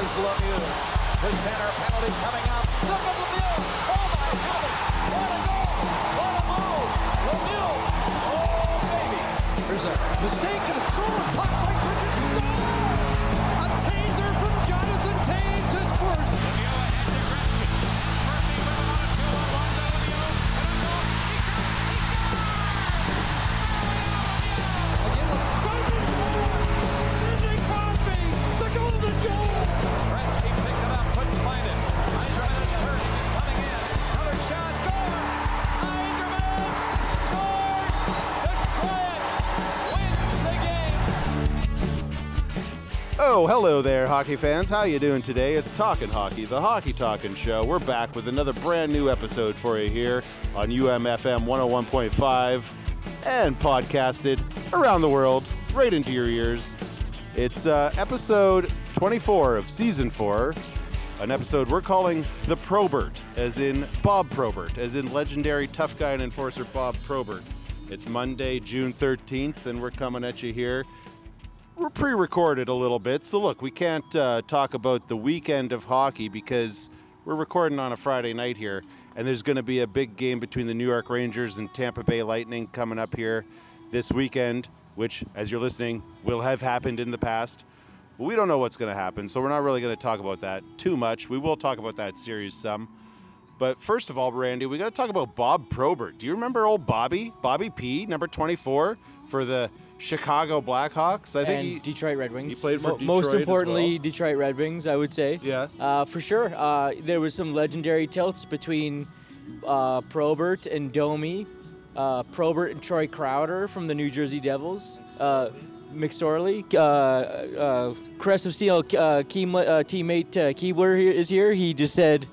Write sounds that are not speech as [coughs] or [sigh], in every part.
Here's Lemieux. The center penalty coming up. Look at Lemieux. Oh my heavens. What a goal. What a move. Lemieux. Oh baby. There's a mistake and a throw and puck by Bridget. A taser from Jonathan Toews, his first. Again, Oh, hello there, hockey fans. How you doing today? It's Talkin' Hockey, the Hockey Talkin' Show. We're back with another brand new episode for you here on UMFM 101.5 and podcasted around the world, right into your ears. It's uh, episode 24 of season 4, an episode we're calling The Probert, as in Bob Probert, as in legendary tough guy and enforcer Bob Probert. It's Monday, June 13th, and we're coming at you here we're pre-recorded a little bit, so look, we can't uh, talk about the weekend of hockey because we're recording on a Friday night here, and there's going to be a big game between the New York Rangers and Tampa Bay Lightning coming up here this weekend, which, as you're listening, will have happened in the past. But we don't know what's going to happen, so we're not really going to talk about that too much. We will talk about that series some. But first of all, Randy, we got to talk about Bob Probert. Do you remember old Bobby, Bobby P, number 24 for the Chicago Blackhawks? I think and he, Detroit Red Wings. he played for Mo- Most Detroit as importantly, well. Detroit Red Wings, I would say. Yeah. Uh, for sure. Uh, there was some legendary tilts between uh, Probert and Domi, uh, Probert and Troy Crowder from the New Jersey Devils, uh, McSorley, uh, uh, Crest of Steel uh, uh, teammate uh, Keebler here- is here. He just said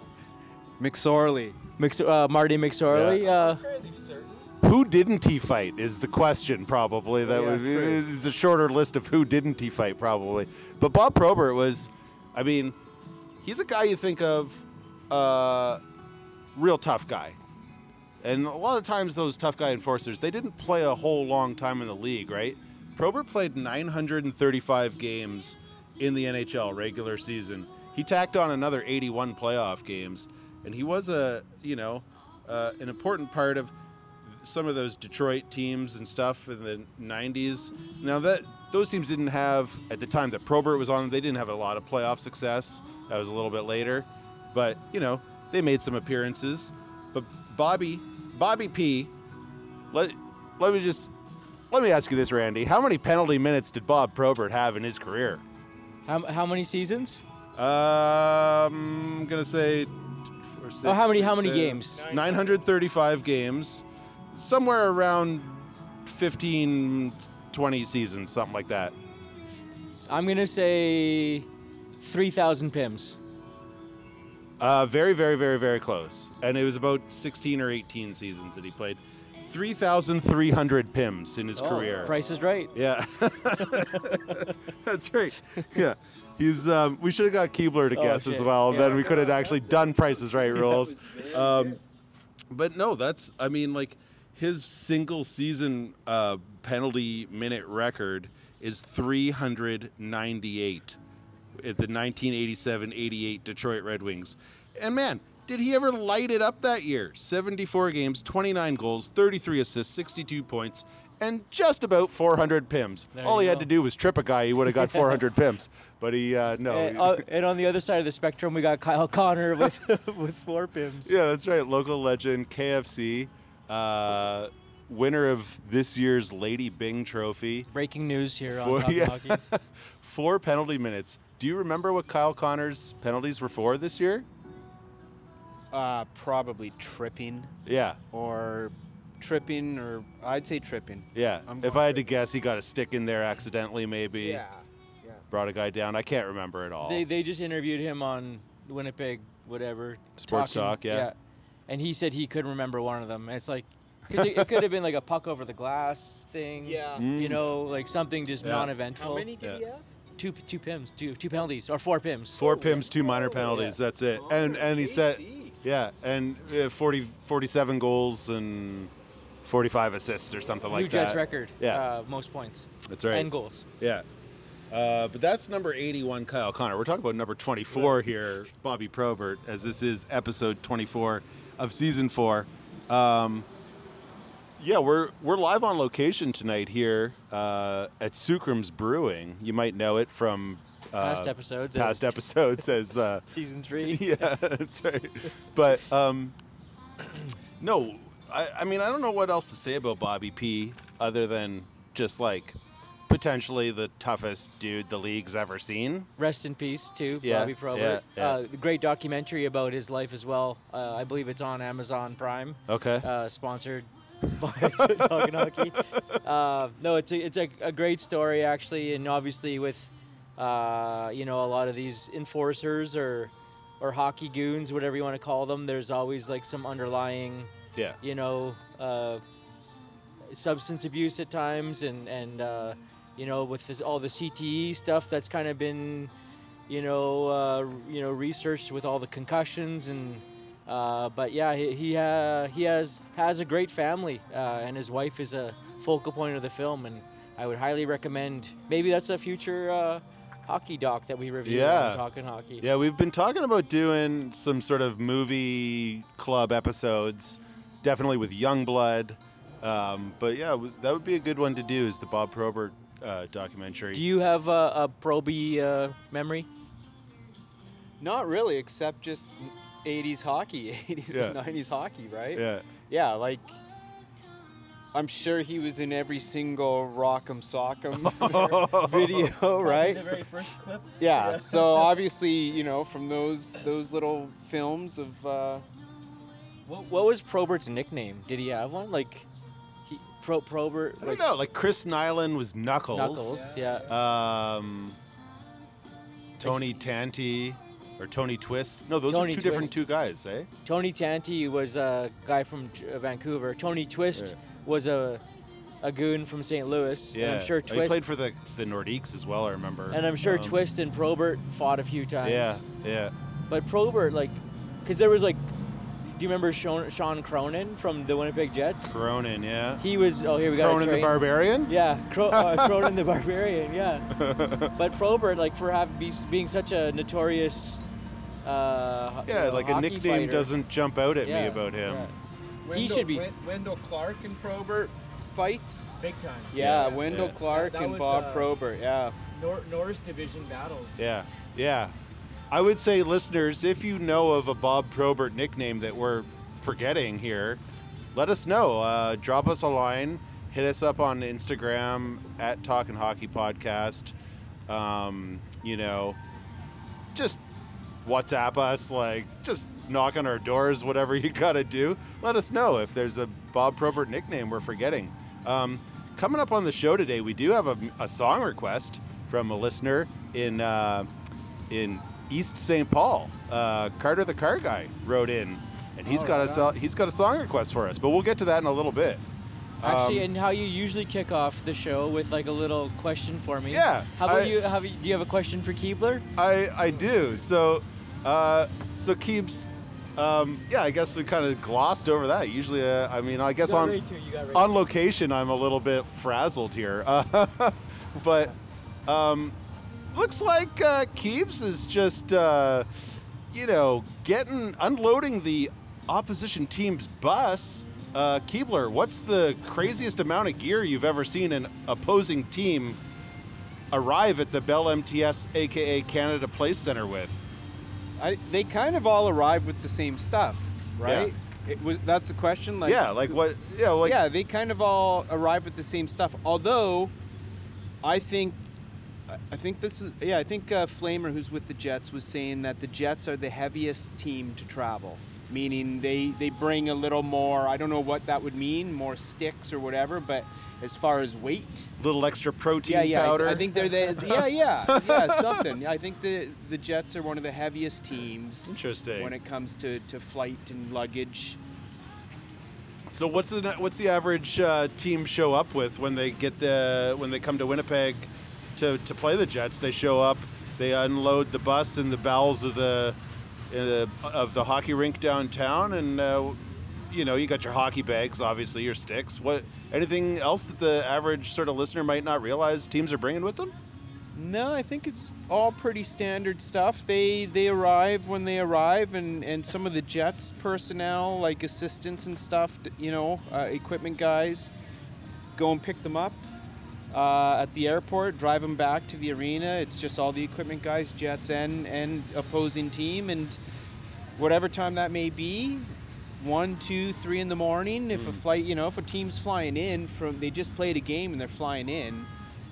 McSorley. Mix- uh, Marty McSorley. Yeah. Who didn't he fight is the question probably. That Yeah, would true. it's a shorter list of who didn't he fight probably. But Bob Probert was, I mean, he's a guy you think of, uh, real tough guy. And a lot of times those tough guy enforcers, they didn't play a whole long time in the league, right? Probert played 935 games in the NHL regular season. He tacked on another 81 playoff games, and he was a you know uh, an important part of some of those Detroit teams and stuff in the 90s. Now that those teams didn't have at the time that Probert was on, they didn't have a lot of playoff success. That was a little bit later, but you know they made some appearances. But Bobby, Bobby P, let let me just let me ask you this, Randy: How many penalty minutes did Bob Probert have in his career? how, how many seasons? Um, I'm gonna say. six, Oh, how many- how many uh, games? 935 games, somewhere around 15, 20 seasons, something like that. I'm going to say 3,000 PIMs. Uh, very, very, very, very close. And it was about 16 or 18 seasons that he played. 3,300 PIMs in his Oh, career. Price is right. Yeah, [laughs] that's right. [laughs] Yeah, he's. Um, we should have got Keebler to guess as well. Yeah. Then we could have actually done Prices Right [laughs] rules. Um, but no, that's. I mean, like his single season uh, penalty minute record is 398 at the 1987-88 Detroit Red Wings. And man, did he ever light it up that year? 74 games, 29 goals, 33 assists, 62 points, and just about 400 pims. There All he had to do was trip a guy, he would have got [laughs] 400 pims. But he, uh, no. And, uh, and on the other side of the spectrum, we got Kyle Connor with [laughs] with four PIMs. yeah, that's right. Local legend, KFC, uh, winner of this year's Lady Byng Trophy. Breaking news here Four- on [laughs] Talking yeah. Hockey. [laughs] Four penalty minutes. Do you remember what Kyle Connor's penalties were for this year? Uh, probably tripping Yeah. or tripping or I'd say tripping. Yeah. I'm if I had to guess, he got a stick in there accidentally, maybe. Yeah. Brought a guy down. I can't remember at all. They they just interviewed him on Winnipeg, whatever. Sports talking- Talk, yeah. And he said he couldn't remember one of them. It's like, because it, it could have been like a puck over the glass thing. Yeah. You know, like something just Yeah. non-eventful. How many did Yeah. he have? Two two pims, two two penalties or four pims. Four pims, two minor penalties. That's it. And and he said, yeah, and uh, 40, 47 goals and 45 assists or something like New that. Jets record. Yeah. Uh, most points. That's right. And goals. Yeah. Uh, but that's number 81, Kyle Connor. We're talking about number 24 here, Bobby Probert, as this is episode 24 of season four. Um, yeah, we're we're live on location tonight here uh, at Sookram's Brewing. You might know it from uh, Past episodes Past as- episodes [laughs] as uh, Season three. [laughs] yeah, that's right. But um, [clears throat] no, I, I mean I don't know what else to say about Bobby P other than just like potentially the toughest dude the league's ever seen. Rest in peace to Yeah, Bobby Probert. yeah, yeah. Uh, the great documentary about his life as well. Uh, I believe it's on Amazon Prime. Okay. Uh, sponsored [laughs] by [laughs] Talking Hockey. Uh, no, it's a, it's a, a great story actually, and obviously with uh, you know a lot of these enforcers or or hockey goons, whatever you want to call them. There's always like some underlying yeah. you know, uh, substance abuse at times, and and uh, you know, with this, all the CTE stuff that's kind of been, you know, uh, you know, researched with all the concussions and. Uh, but yeah, he he, uh, he has has a great family, uh, and his wife is a focal point of the film, and I would highly recommend. Maybe that's a future uh, hockey doc that we review Yeah. Talking Hockey. Yeah, we've been talking about doing some sort of movie club episodes, definitely with Youngblood. Um, but yeah, that would be a good one to do. Is the Bob Probert uh, documentary? Do you have a, a Proby uh, memory? Not really, except just 80s hockey, [laughs] 80s and 90s hockey, right? yeah. Yeah, like I'm sure he was in every single Rock'em Sock'em [laughs] video, right? The very first clip. Yeah. So obviously, you know, from those those little films of uh, What, what was Probert's nickname? Did he have one? Like, he Pro Probert. I don't like, know. Like Chris Nilan was Knuckles. Knuckles. Yeah. Um, Tony Tanti or Tony Twist. No, those Tony are two different two guys, eh? Tony Tanti was a guy from uh, Vancouver. Tony Twist was a a goon from St. Louis. Yeah. And I'm sure He played for the the Nordiques as well. I remember. and I'm sure Um, Twist and Probert fought a few times. Yeah, yeah. But Probert, like, because there was like, do you remember Sean, Shawn Cronin from the Winnipeg Jets? Cronin, yeah. He was. Oh, here we got. Cronin the Barbarian. Yeah, Cro- uh, [laughs] Cronin the Barbarian. Yeah, but Probert, like for having be, being such a notorious, uh, you Yeah, know, like a nickname fighter. doesn't jump out at me about him. yeah. He should be Wendel Clark and Probert fights. big time. Yeah, Yeah, Wendel yeah. Clark That and was, Bob uh, Probert. Yeah. Nor- Norris Division battles. Yeah, yeah. I would say, listeners, if you know of a Bob Probert nickname that we're forgetting here, let us know. Uh, drop us a line. Hit us up on Instagram at Talking Hockey Podcast. Um, you know, just WhatsApp us, like just knock on our doors, whatever you gotta do. Let us know if there's a Bob Probert nickname we're forgetting. Um, coming up on the show today, we do have a, a song request from a listener in uh, in East St. Paul. Uh, Carter the Car Guy wrote in, and he's got a so- he's got a song request for us. But we'll get to that in a little bit. Actually, Um, and how you usually kick off the show with like a little question for me. Yeah, How about I- you? Have you, do you have a question for Keebler? I I do. So uh, so Keeps. Um, yeah, I guess we kind of glossed over that. Usually, uh, I mean, I guess on right to it, you got right on location, I'm a little bit frazzled here. Uh, [laughs] but um, looks like uh, Keeps is just uh, you know getting unloading the opposition team's bus. Uh, Keebler, what's the craziest amount of gear you've ever seen an opposing team arrive at the Bell MTS, aka Canada Place Center with? I, they kind of all arrive with the same stuff, right? It was that's the question. Like, yeah, like what? Yeah, like yeah, they kind of all arrive with the same stuff. Although, I think, I think this is yeah. I think uh, Flamer, who's with the Jets, was saying that the Jets are the heaviest team to travel, meaning they they bring a little more. I don't know what that would mean, more sticks or whatever. But as far as weight, little extra protein yeah, yeah, I- I, think they're the [laughs] yeah, yeah, yeah, something. I think the the Jets are one of the heaviest teams Interesting. when it comes to, to flight and luggage. So what's the what's the average uh, team show up with when they get the when they come to Winnipeg to, to play the Jets? They show up, they unload the bus in the bowels of the, the of the hockey rink downtown, and uh, you know you got your hockey bags, obviously your sticks. What anything else that the average sort of listener might not realize teams are bringing with them? No, I think it's all pretty standard stuff. They they arrive when they arrive, and, and some of the Jets personnel, like assistants and stuff, you know, uh, equipment guys, go and pick them up uh, at the airport, drive them back to the arena. It's just all the equipment guys, Jets and and opposing team, and whatever time that may be. One, two, three in the morning. If a flight, you know, if a team's flying in from, they just played a game and they're flying in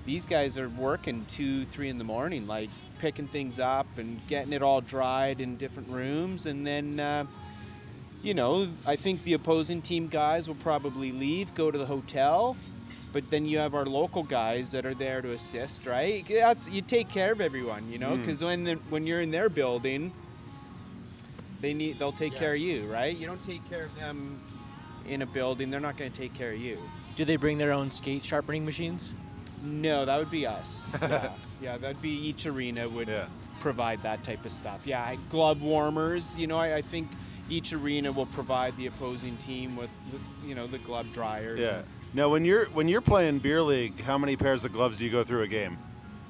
these guys are working two, three in the morning, like picking things up and getting it all dried in different rooms. And then, uh, you know, I think the opposing team guys will probably leave, go to the hotel. But then you have our local guys that are there to assist, right? That's you take care of everyone, you know, hmm. because when the, when you're in their building, they need they'll take care of you, right? You don't take care of them in a building; they're not going to take care of you. Do they bring their own skate sharpening machines? No, that would be us. [laughs] yeah, yeah, that'd be each arena would Yeah. provide that type of stuff. Yeah, I- glove warmers. You know, I, I think each arena will provide the opposing team with, the, you know, the glove dryers. Yeah. Now, when you're when you're playing beer league, how many pairs of gloves do you go through a game?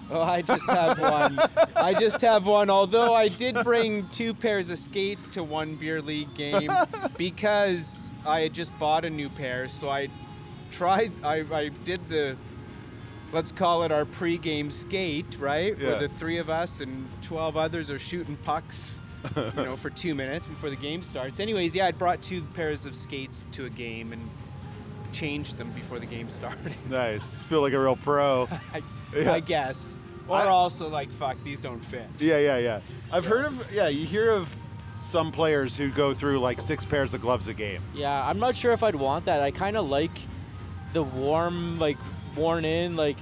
Oh, I just have one. I just have one. Although I did bring two pairs of skates to one beer league game [laughs] because I had just bought a new pair. So I tried. I, I did the. Let's call it our pre-game skate, right? Yeah. Where the three of us and 12 others are shooting pucks, [laughs] you know, for two minutes before the game starts. Anyways, yeah, I brought two pairs of skates to a game and changed them before the game [laughs] started. Nice. Feel like a real pro. [laughs] I, Yeah. I guess. Or I- also like, fuck, these don't fit. Yeah, yeah, yeah. I've heard of yeah. You hear of some players who go through like six pairs of gloves a game. Yeah, I'm not sure if I'd want that. I kind of like the warm, like worn in, like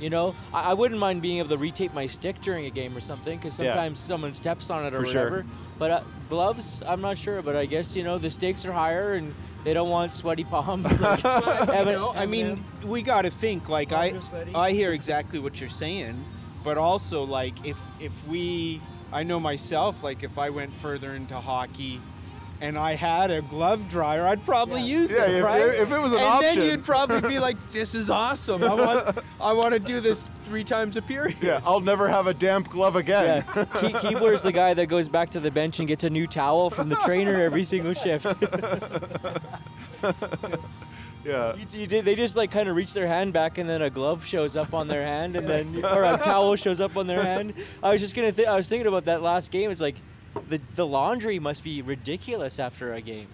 you know. I, I wouldn't mind being able to retape my stick during a game or something because Yeah. sometimes someone steps on it or For sure. whatever. But uh, gloves, I'm not sure. But I guess you know the stakes are higher and they don't want sweaty palms. [laughs] like, having- No, I mean, them. we got to think. Like, I, Palms are. I hear exactly what you're saying, but also like, if if we, I know myself, like, if I went further into hockey. And I had a glove dryer, I'd probably use Yeah, it, if- right? if it was an and option. then you'd probably be like, [laughs] "This is awesome! I want, I want to do this three times a period." Yeah, I'll never have a damp glove again. Yeah, [laughs] Ke- Keebler's the guy that goes back to the bench and gets a new towel from the trainer every single shift. [laughs] Yeah. You, you did, they just like kind of reach their hand back, and then a glove shows up on their hand, and then or a towel shows up on their hand. I was just gonna, th- I was thinking about that last game. It's like the the laundry must be ridiculous after a game.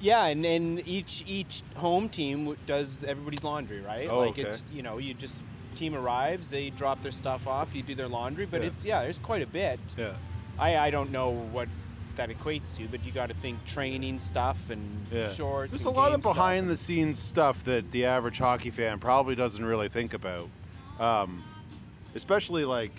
Yeah, and, and each each home team does everybody's laundry, right? Oh, like okay. it's you know you just team arrives, they drop their stuff off, you do their laundry, but Yeah. it's yeah, there's quite a bit. Yeah. I I don't know what that equates to, but you got to think training stuff and Yeah. shorts. There's a lot game of stuff. behind the scenes stuff that the average hockey fan probably doesn't really think about. Um, especially like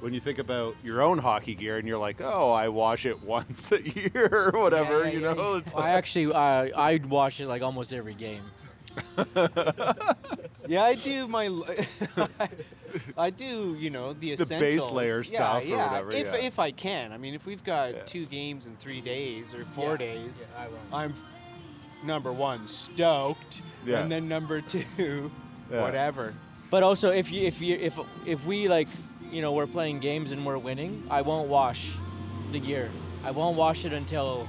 when you think about your own hockey gear and you're like, oh, I wash it [laughs] once a year or whatever, Yeah, you yeah, know? yeah. It's I actually, uh, I wash it like almost every game. [laughs] Yeah, I do my. [laughs] I do, you know, the The base layer Yeah, stuff or yeah, whatever, If yeah. if I can, I mean, if we've got Yeah. two games in three days or four Yeah. days, Yeah, I won't. I'm number one stoked, Yeah. and then number two, Yeah. whatever. But also, if you if you if if we like, you know, we're playing games and we're winning, I won't wash the gear. I won't wash it until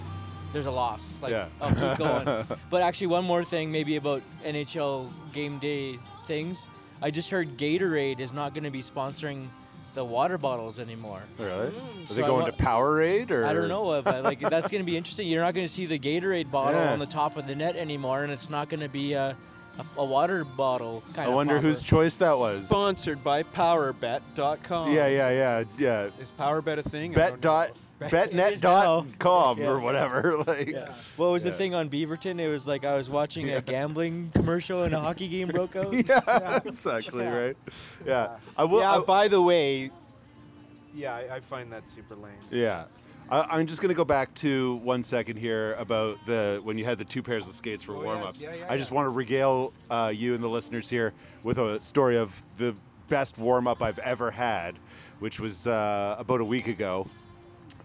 there's a loss. Like Yeah. I'll keep going. [laughs] but actually, one more thing, maybe about NHL game day things. I just heard Gatorade is not going to be sponsoring the water bottles anymore. really? Are So they going wa- to Powerade or? I don't know, uh, but like that's going to be interesting. You're not going to see the Gatorade bottle [laughs] Yeah. on the top of the net anymore, and it's not going to be a, a, a water bottle kind I of. wonder whose choice that was. Sponsored by PowerBet.com. Yeah, yeah, yeah, yeah. Is PowerBet a thing? I Bet dot [laughs] know. betnet dot com Yeah. or whatever. [laughs] Like, What was Yeah. the thing on Beaverton? It was like I was watching a gambling commercial and a hockey game broke out. [laughs] yeah, exactly Yeah. right. Yeah, I will. yeah. I- by the way, yeah, I, I find that super lame. Yeah. I, I'm just going to go back to one second here about the when you had the two pairs of skates for Oh, warm yes. Yeah, yeah, I just yeah. want to regale uh, you and the listeners here with a story of the best warm up I've ever had, which was uh, about a week ago.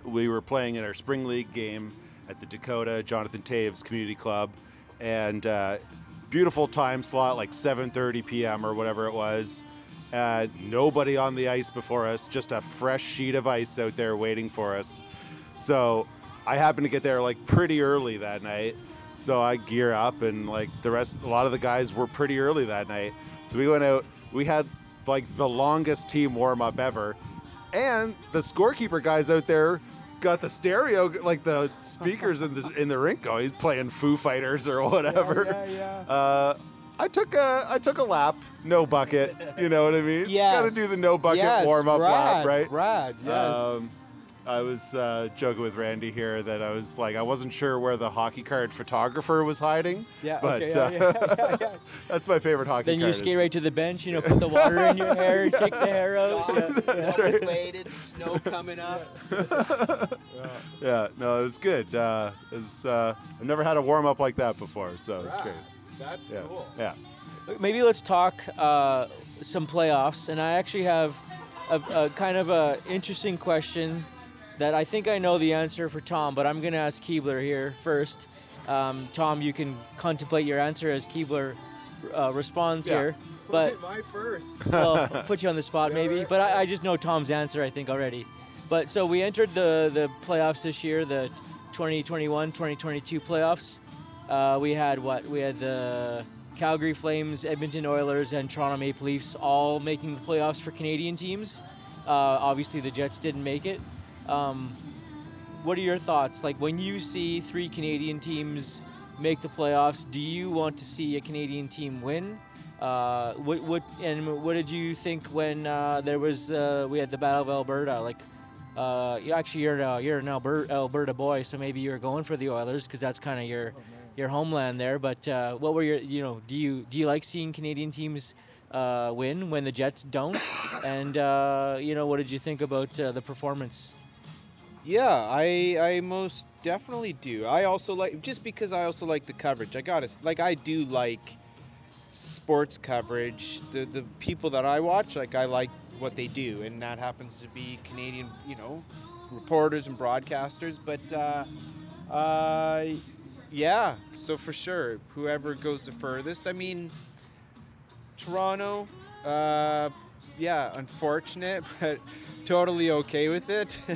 We were playing in our spring league game at the Dakota Jonathan Toews Community Club, and uh, beautiful time slot, like 7:30 p.m. or whatever it was. Uh, nobody on the ice before us, just a fresh sheet of ice out there waiting for us. So I happened to get there like pretty early that night. So I gear up, and like the rest, a lot of the guys were pretty early that night. So we went out. We had like the longest team warm up ever, and the scorekeeper guys out there got the stereo, like the speakers in the in the rink going. He's playing Foo Fighters or whatever. Yeah, yeah, yeah. Uh, I took a I took a lap, no bucket. You know what I mean? [laughs] Yes. Got to do the no bucket Yes, warm up lap, right? rad, yes. Um, I was uh, joking with Randy here that I was like I wasn't sure where the hockey card photographer was hiding. Yeah, but okay, yeah, uh, yeah, yeah, yeah. [laughs] that's my favorite hockey card. Then card. you skate is- right to the bench, you know, put the water in your hair, [laughs] shake the hair out. [laughs] Yeah. That's right. Weighted, snow coming up. Yeah, no, it was good. Uh, it was, uh, I've never had a warm up like that before, so it's great. That's Yeah, cool. yeah. Maybe let's talk uh, some playoffs, and I actually have a, a kind of a interesting question that I think I know the answer for Tom, but I'm going to ask Keebler here first. Um, Tom, you can contemplate your answer as Keebler uh, responds Yeah. here. But [laughs] my first. well, I'll [laughs] put you on the spot maybe, but I, I just know Tom's answer I think already. But so we entered the the playoffs this year, the 2021-2022 playoffs. Uh, we had what? We had the Calgary Flames, Edmonton Oilers, and Toronto Maple Leafs all making the playoffs for Canadian teams. Uh, obviously, the Jets didn't make it. Um, what are your thoughts? Like when you see three Canadian teams make the playoffs, do you want to see a Canadian team win? Uh, what, what and what did you think when uh, there was uh, we had the Battle of Alberta? Like, uh, you actually you're uh, you're an Alberta, Alberta boy, so maybe you're going for the Oilers because that's kind of your your homeland there. But uh, what were your you know do you do you like seeing Canadian teams uh, win when the Jets don't? [coughs] and uh, you know what did you think about uh, the performance? Yeah, I I most definitely do. I also like just because I also like the coverage. I got to like I do like sports coverage. The the people that I watch, like I like what they do, and that happens to be Canadian, you know, reporters and broadcasters. But uh, uh, yeah, so for sure, whoever goes the furthest. I mean, Toronto. Uh, yeah, unfortunate, [laughs] but totally okay with it. [laughs]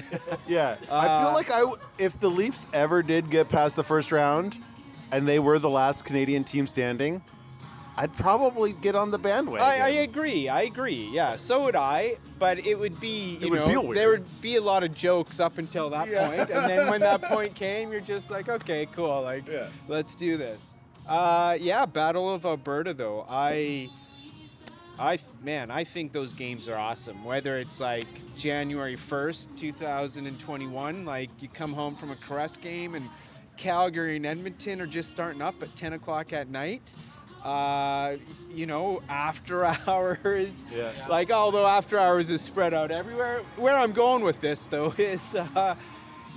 Yeah, I feel Uh, like I, w- if the Leafs ever did get past the first round, and they were the last Canadian team standing, I'd probably get on the bandwagon. I, I agree. I agree. Yeah, so would I. But it would be, you would know, feel weird. there would be a lot of jokes up until that Yeah. point, and then when that [laughs] point came, you're just like, okay, cool, like, Yeah. let's do this. Uh, yeah, Battle of Alberta though. I, I, man, I think those games are awesome. Whether it's like January 1st, 2021, like you come home from a Caress game and Calgary and Edmonton are just starting up at 10 o'clock at night. Uh, you know, after [laughs] hours. Yeah. Like, although after hours is spread out everywhere. Where I'm going with this, though, [laughs] is uh,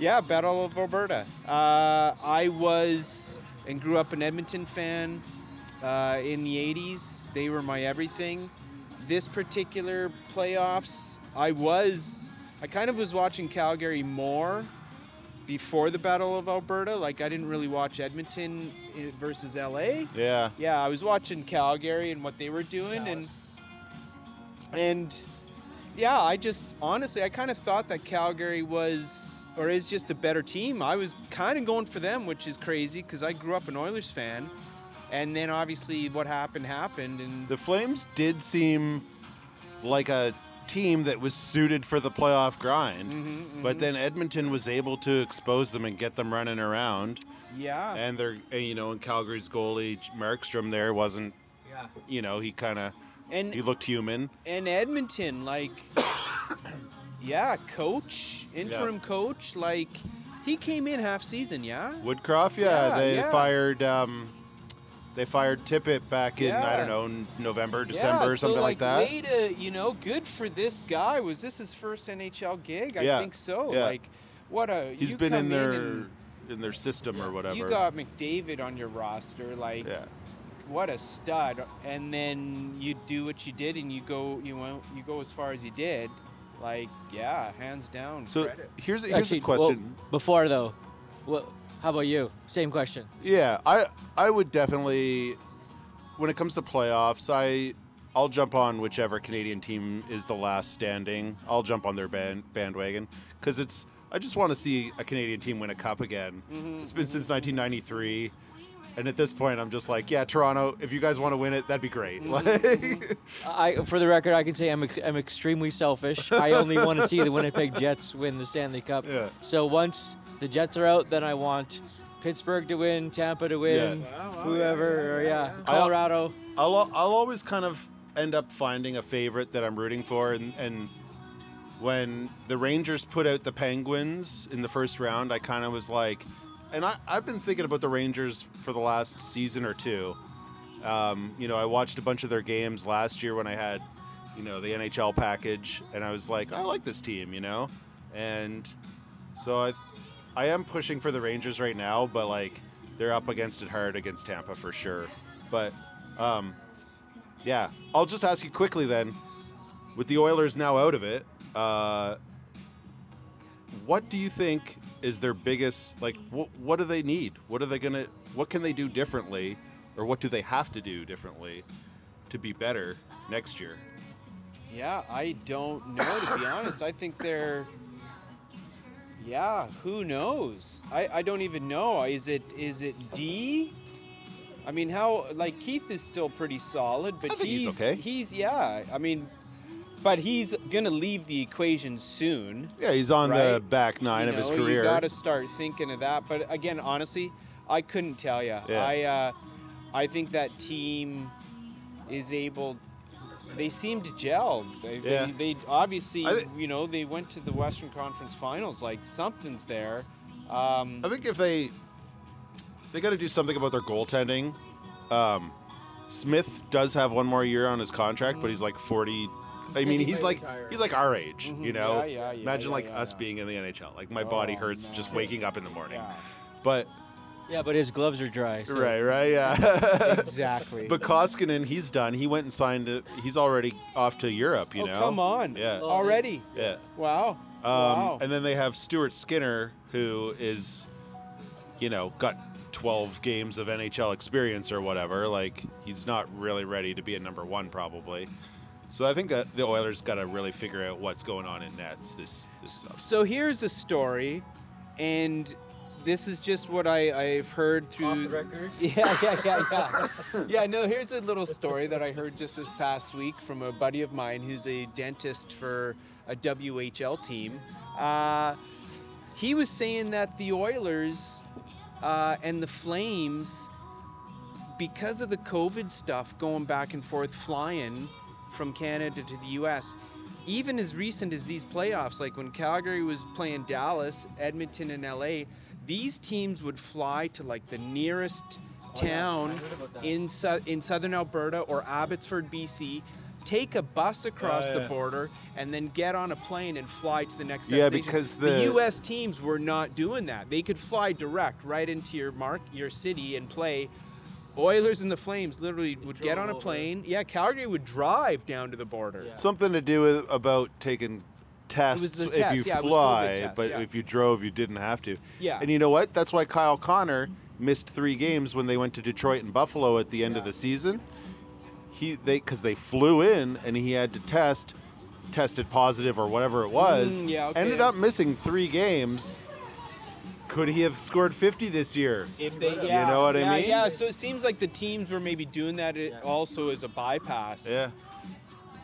yeah, Battle of Alberta. Uh, I was and grew up an Edmonton fan uh, in the 80s. They were my everything. This particular playoffs, I was, I kind of was watching Calgary more before the Battle of Alberta. Like, I didn't really watch Edmonton versus LA. Yeah. Yeah, I was watching Calgary and what they were doing, and and yeah, I just honestly, I kind of thought that Calgary was or is just a better team. I was kind of going for them, which is crazy because I grew up an Oilers fan, and then obviously what happened happened, and The Flames did seem like a team that was suited for the playoff grind, Mm-hmm, but then Edmonton was able to expose them and get them running around. yeah, And they're, and, you know, in Calgary's goalie Markstrom there wasn't, Yeah. you know, he kind of and he looked human. and Edmonton, like, [coughs] yeah, coach, interim coach, like, he came in half season, yeah. Woodcroft, yeah, Yeah, they yeah. fired um, they fired Tippett back in I don't know November, December, yeah, or something so, like, that. Way to, you know, good for this guy. Was this his first NHL gig? I Yeah, think so. yeah. Like, what a He's you been in their and in their system or whatever. You got McDavid on your roster, like yeah. what a stud. And then you do what you did, and you go, you went, you go as far as you did. Like, yeah, hands down. So credit. here's here's Actually, a question. well, before though, what? How about you? Same question. Yeah, I I would definitely when it comes to playoffs, I I'll jump on whichever Canadian team is the last standing. I'll jump on their band, bandwagon because it's. I just want to see a Canadian team win a cup again. Mm-hmm, it's been mm-hmm. since 1993, and at this point, I'm just like, yeah, Toronto. If you guys want to win it, that'd be great. Mm-hmm, like, I, for the record, I can say I'm, ex- I'm extremely selfish. I only want to see the Winnipeg Jets win the Stanley Cup. [laughs] Yeah. So once the Jets are out, then I want Pittsburgh to win, Tampa to win, Yeah. whoever, or yeah, Colorado. I'll I'll always kind of end up finding a favorite that I'm rooting for, and and when the Rangers put out the Penguins in the first round, I kind of was like, and I I've been thinking about the Rangers for the last season or two. Um, you know, I watched a bunch of their games last year when I had, you know, the NHL package, and I was like, I like this team, you know, and so I I am pushing for the Rangers right now, but like they're up against it hard against Tampa for sure. But um, yeah, I'll just ask you quickly then. With the Oilers now out of it, uh, what do you think is their biggest like? What what do they need? What are they gonna? What can they do differently, or what do they have to do differently to be better next year? Yeah, I don't know to be honest. I think they're Yeah, who knows? I, I don't even know. Is it is it D? I mean, how like Keith is still pretty solid, but he's he's okay. he's yeah. I mean, but he's gonna leave the equation soon. Yeah, he's on the back nine you of his career. You got to start thinking of that. But again, honestly, I couldn't tell you. Yeah. I uh, I think that team is able. They seem to gel. They, Yeah. they, they obviously, I thi- you know, they went to the Western Conference Finals. Like something's there. Um, I think if they they got to do something about their goaltending. Um, Smith does have one more year on his contract, but he's like forty. I mean, he's like he's like our age, you know. Mm-hmm. Yeah, yeah, yeah, Imagine like us being in the NHL. Like my body Oh, hurts just waking up in the morning. But Yeah, but his gloves are dry. So. right, right, yeah. [laughs] Exactly. but Koskinen, he's done. He went and signed it. He's already off to Europe. You oh know. come on! Yeah. Already? Yeah. Wow. Um, wow. And then they have Stuart Skinner, who is, you know, got 12 games of NHL experience or whatever. Like, he's not really ready to be a number one, probably. So I think that the Oilers got to really figure out what's going on in nets this this summer. So here's a story, and this is just what I, I've heard through. Off the record? [laughs] Yeah, yeah, yeah, yeah. [laughs] yeah, no, here's a little story that I heard just this past week from a buddy of mine who's a dentist for a WHL team. Uh, he was saying that the Oilers uh, and the Flames, because of the COVID stuff going back and forth flying from Canada to the US, even as recent as these playoffs, like when Calgary was playing Dallas, Edmonton, and LA, these teams would fly to like the nearest oh, town I heard about that. in su- in southern Alberta or Abbotsford, BC. Take a bus across Yeah, the border and then get on a plane and fly to the next Yeah, destination. because the, the- U.S. teams were not doing that. They could fly direct right into your mark, your city, and play. Oilers and the Flames literally would get on a over. plane. Yeah, Calgary would drive down to the border. Yeah. Something to do with about taking tests if test, you yeah, fly, but yeah. if you drove, you didn't have to. Yeah. And you know what? That's why Kyle Connor missed three games when they went to Detroit and Buffalo at the end of the season. He they because they flew in and he had to test, tested positive or whatever it was. Mm, yeah, okay. Ended up missing three games. Could he have scored 50 this year? If they, yeah, You know what I mean? Yeah. So it seems like the teams were maybe doing that it also as a bypass. Yeah.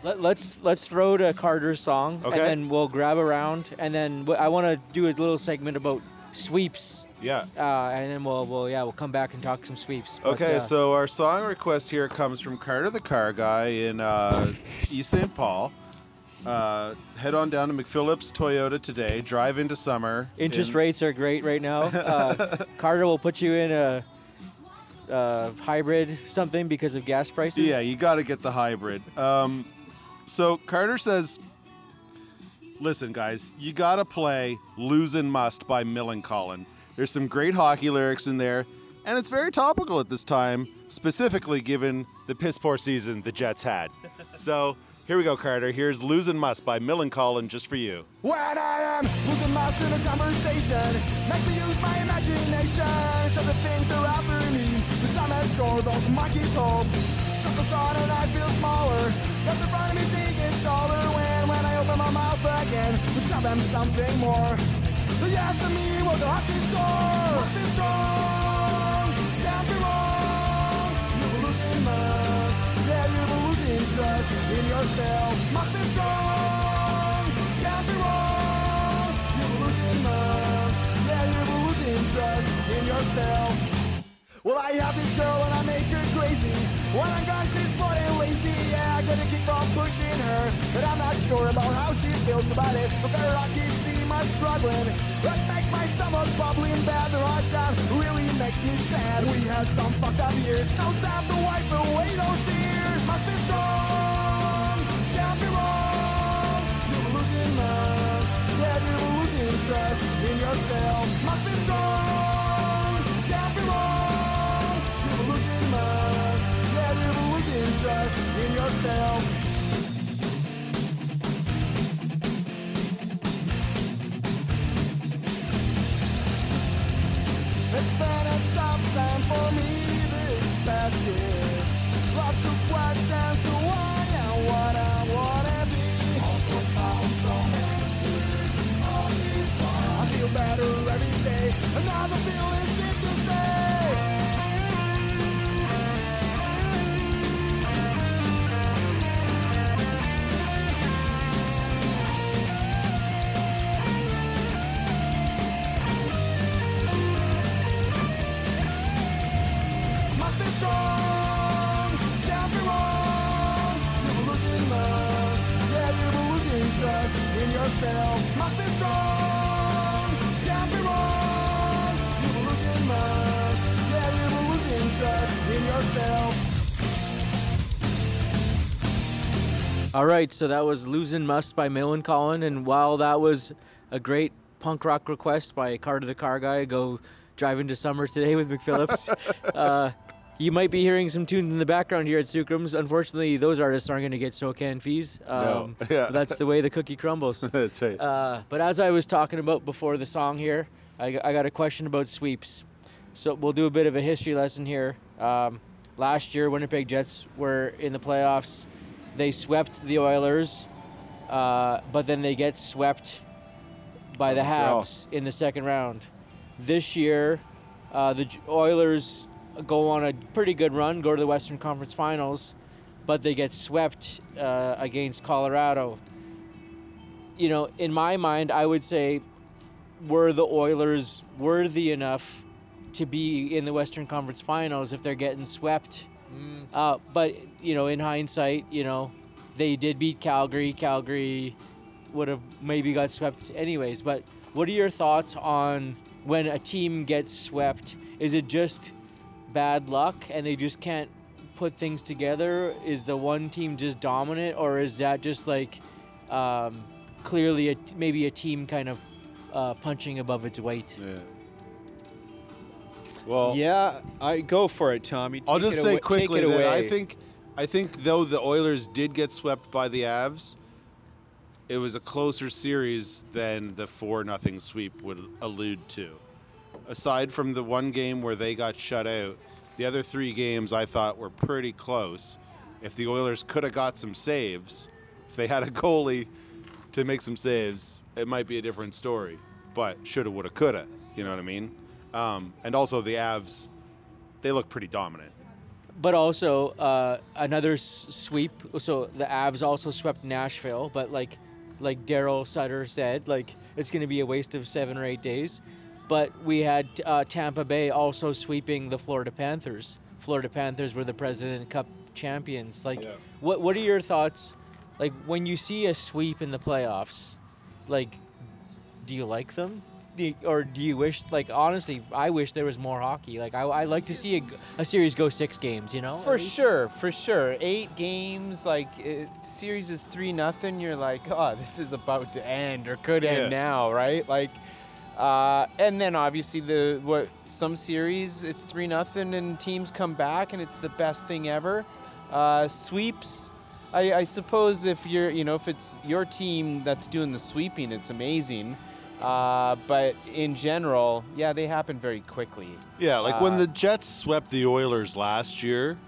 Let, let's let's throw to Carter's song, Okay. and then we'll grab around, and then wh- I want to do a little segment about sweeps, Yeah. uh, and then we'll, we'll yeah we'll come back and talk some sweeps. But, Okay, uh, so our song request here comes from Carter the Car Guy in uh, East St. Paul. Uh, head on down to McPhillips Toyota today. Drive into summer. interest in- rates are great right now. [laughs] Uh, Carter will put you in a, uh hybrid something because of gas prices. Yeah, you got to get the hybrid. Um, so Carter says, "Listen, guys, you got to play "Losing Must" by Millencolin. There's some great hockey lyrics in there, and it's very topical at this time, specifically given the piss poor season the Jets had. [laughs] So here we go, Carter. Here's "Losing Must" by Millencolin just for you. When I am losing lost in a conversation, make me use my imagination. Try to think through after me, cause I'm as sure those monkeys hope. The facade and I feel smaller. That's in front of me taking taller when, when I open my mouth again to tell them something more. They ask me what the hockey score. Must be strong, can't be wrong. You're losing must, yeah, you're losing trust in yourself. Must be strong, can't be wrong. You're losing must, yeah, you're losing trust in yourself. Well, I have this girl and I make her crazy. When I'm gone, she's bored and lazy. Yeah, I gotta keep on pushing her. But I'm not sure about how she feels about it. But better I keep seeing my struggling. That makes my stomach bubbling bad. The hard time really makes me sad. We had some fucked up years. No time to wipe away those tears. Must be Lots of questions why and what I wanna be. Also found answers. I feel better every day, and yourself. Must be strong, can't be wrong. You're losing must, yeah, you're losing trust in yourself. All right, so that was Losing Must by Millencolin, and Colin. And while that was a great punk rock request by Carter the Car Guy, go driving to summer today with McPhillips. [laughs] uh, you might be hearing some tunes in the background here at Sookram's. Unfortunately, those artists aren't going to get SOCAN fees. Um, [laughs] Yeah. That's the way the cookie crumbles. [laughs] That's right. Uh, but as I was talking about before the song here, I, I got a question about sweeps. So we'll do a bit of a history lesson here. Um, last year, Winnipeg Jets were in the playoffs. They swept the Oilers, uh, but then they get swept by the Habs in the second round. This year, uh, the J- Oilers go on a pretty good run, go to the Western Conference Finals, but they get swept uh, against Colorado you know, in my mind, I would say, were the Oilers worthy enough to be in the Western Conference Finals if they're getting swept? Uh, but you know, in hindsight, you know, they did beat Calgary. Calgary would have maybe got swept anyways. But what are your thoughts on when a team gets swept? Is it just bad luck and they just can't put things together? Is the one team just dominant, or is that just like um, clearly a, maybe a team kind of uh, punching above its weight? yeah. Well, Yeah, I go for it, Tommy. I'll just it say away- quickly take it that I think, I think though the Oilers did get swept by the Avs, it was a closer series than the four nothing sweep would allude to. Aside from the one game where they got shut out, the other three games I thought were pretty close. If the Oilers could have got some saves, if they had a goalie to make some saves, it might be a different story. But shoulda, woulda, coulda. You know what I mean? Um, and also the Avs, they look pretty dominant. But also uh, another s- sweep. So the Avs also swept Nashville, but like like Darryl Sutter said, like it's going to be a waste of seven or eight days. But we had uh, Tampa Bay also sweeping the Florida Panthers. Florida Panthers were the President Cup champions. Like, Yeah. what what are your thoughts? Like when you see a sweep in the playoffs, like, do you like them? Do you- or do you wish, like, honestly, I wish there was more hockey. Like, I, I like to see a, a series go six games, you know? For At sure, for sure. Eight games, like if series is three nothing, you're like, oh, this is about to end or could Yeah. end now, right? Like, uh, and then obviously the what some series it's three nothing and teams come back and it's the best thing ever. Uh, sweeps, I, I suppose if you're you know if it's your team that's doing the sweeping, it's amazing. Uh, but in general, yeah, they happen very quickly. Yeah, like when Uh, the Jets swept the Oilers last year,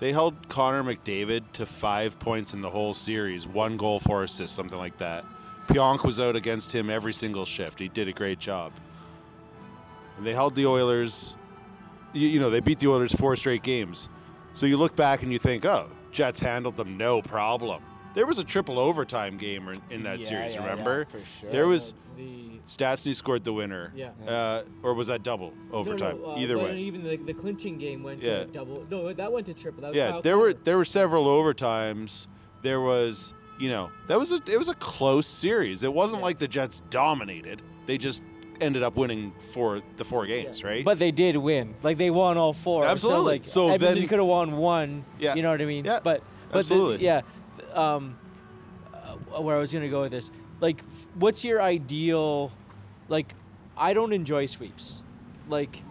They held Connor McDavid to five points in the whole series, one goal, four assists, something like that. Pionk was out against him every single shift. He did a great job. And they held the Oilers. You, you know, they beat the Oilers four straight games. So you look back and you think, oh, Jets handled them no problem. There was a triple overtime game in- in that Yeah, series. yeah, yeah, remember? for sure. There was the Stastny scored the winner. Yeah. Uh, or was that double overtime? No, no, uh, Either way. Even the, the clinching game went Yeah. to double. No, that went to triple. That was yeah, there were there were several overtimes. There was, you know, that was a it was a close series. It wasn't like the Jets dominated. They just ended up winning for the four games, right? But they did win. Like they won all four. Absolutely. So, like, So Edmonton then- could have won one. Yeah. You know what I mean? Yeah. But but Absolutely. The, yeah. Um, uh, where I was gonna go with this, like, f- what's your ideal? Like, I don't enjoy sweeps. Like,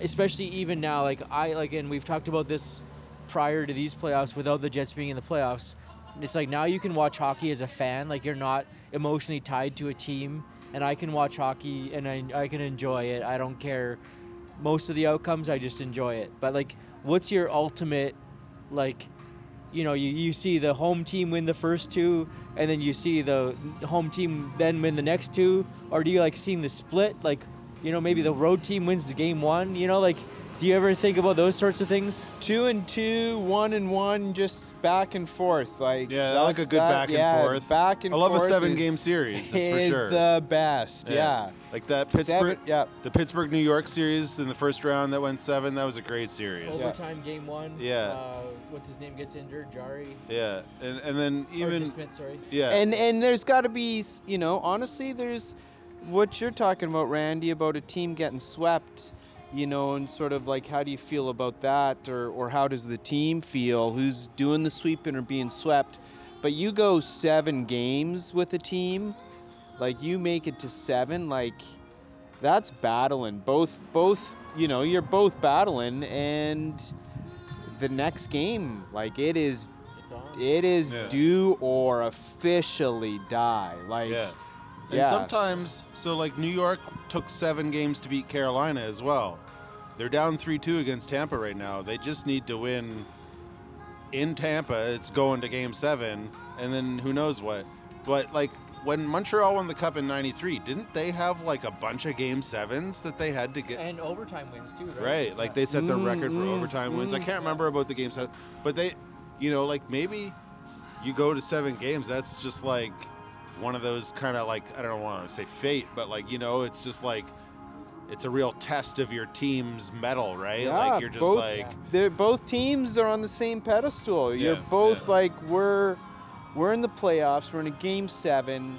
especially even now. Like I like, and we've talked about this prior to these playoffs without the Jets being in the playoffs. It's like now you can watch hockey as a fan. Like you're not emotionally tied to a team, and I can watch hockey and I, I can enjoy it. I don't care most of the outcomes. I just enjoy it. But like, what's your ultimate, like, you know, you, you see the home team win the first two, and then you see the, the home team then win the next two, or do you like seeing the split? Like, you know, maybe the road team wins the game one. You know, like, do you ever think about those sorts of things? Two and two, one and one, just back and forth. Like yeah, I like a good that- back and yeah, forth. Back and I love a seven-game series. That's for [laughs] is sure. the best. Yeah. Like that Seven- Pittsburgh, yeah. the Pittsburgh New York series in the first round that went seven. That was a great series. Overtime game one. Yeah. Uh, what's his name gets injured? Jarry. Yeah, and and then Or even Smith, sorry. yeah, And and there's got to be, you know, honestly, there's what you're talking about, Randy, about a team getting swept. You know, and sort of like, how do you feel about that, or or how does the team feel? Who's doing the sweeping or being swept? But you go seven games with a team, like you make it to seven, like that's battling. Both both, you know, you're both battling, and the next game, like it is It's on. it is Yeah. do or officially die. Like, yeah. And yeah. sometimes, so like New York took seven games to beat Carolina as well. They're down three two against Tampa right now. They just need to win in Tampa. It's going to Game Seven, and then who knows what. But like when Montreal won the Cup in '93, didn't they have like a bunch of Game Sevens that they had to get? And overtime wins too, right? Right, like they set the mm-hmm. record for overtime wins. I can't mm-hmm. remember about the game set, but they, you know, like maybe you go to seven games. That's just like one of those kind of like I don't want to say fate, but like you know, it's just like it's a real test of your team's metal, right? yeah, like you're just both, like they're both teams are on the same pedestal. You're Yeah, both yeah. like we're we're in the playoffs. We're in a game seven.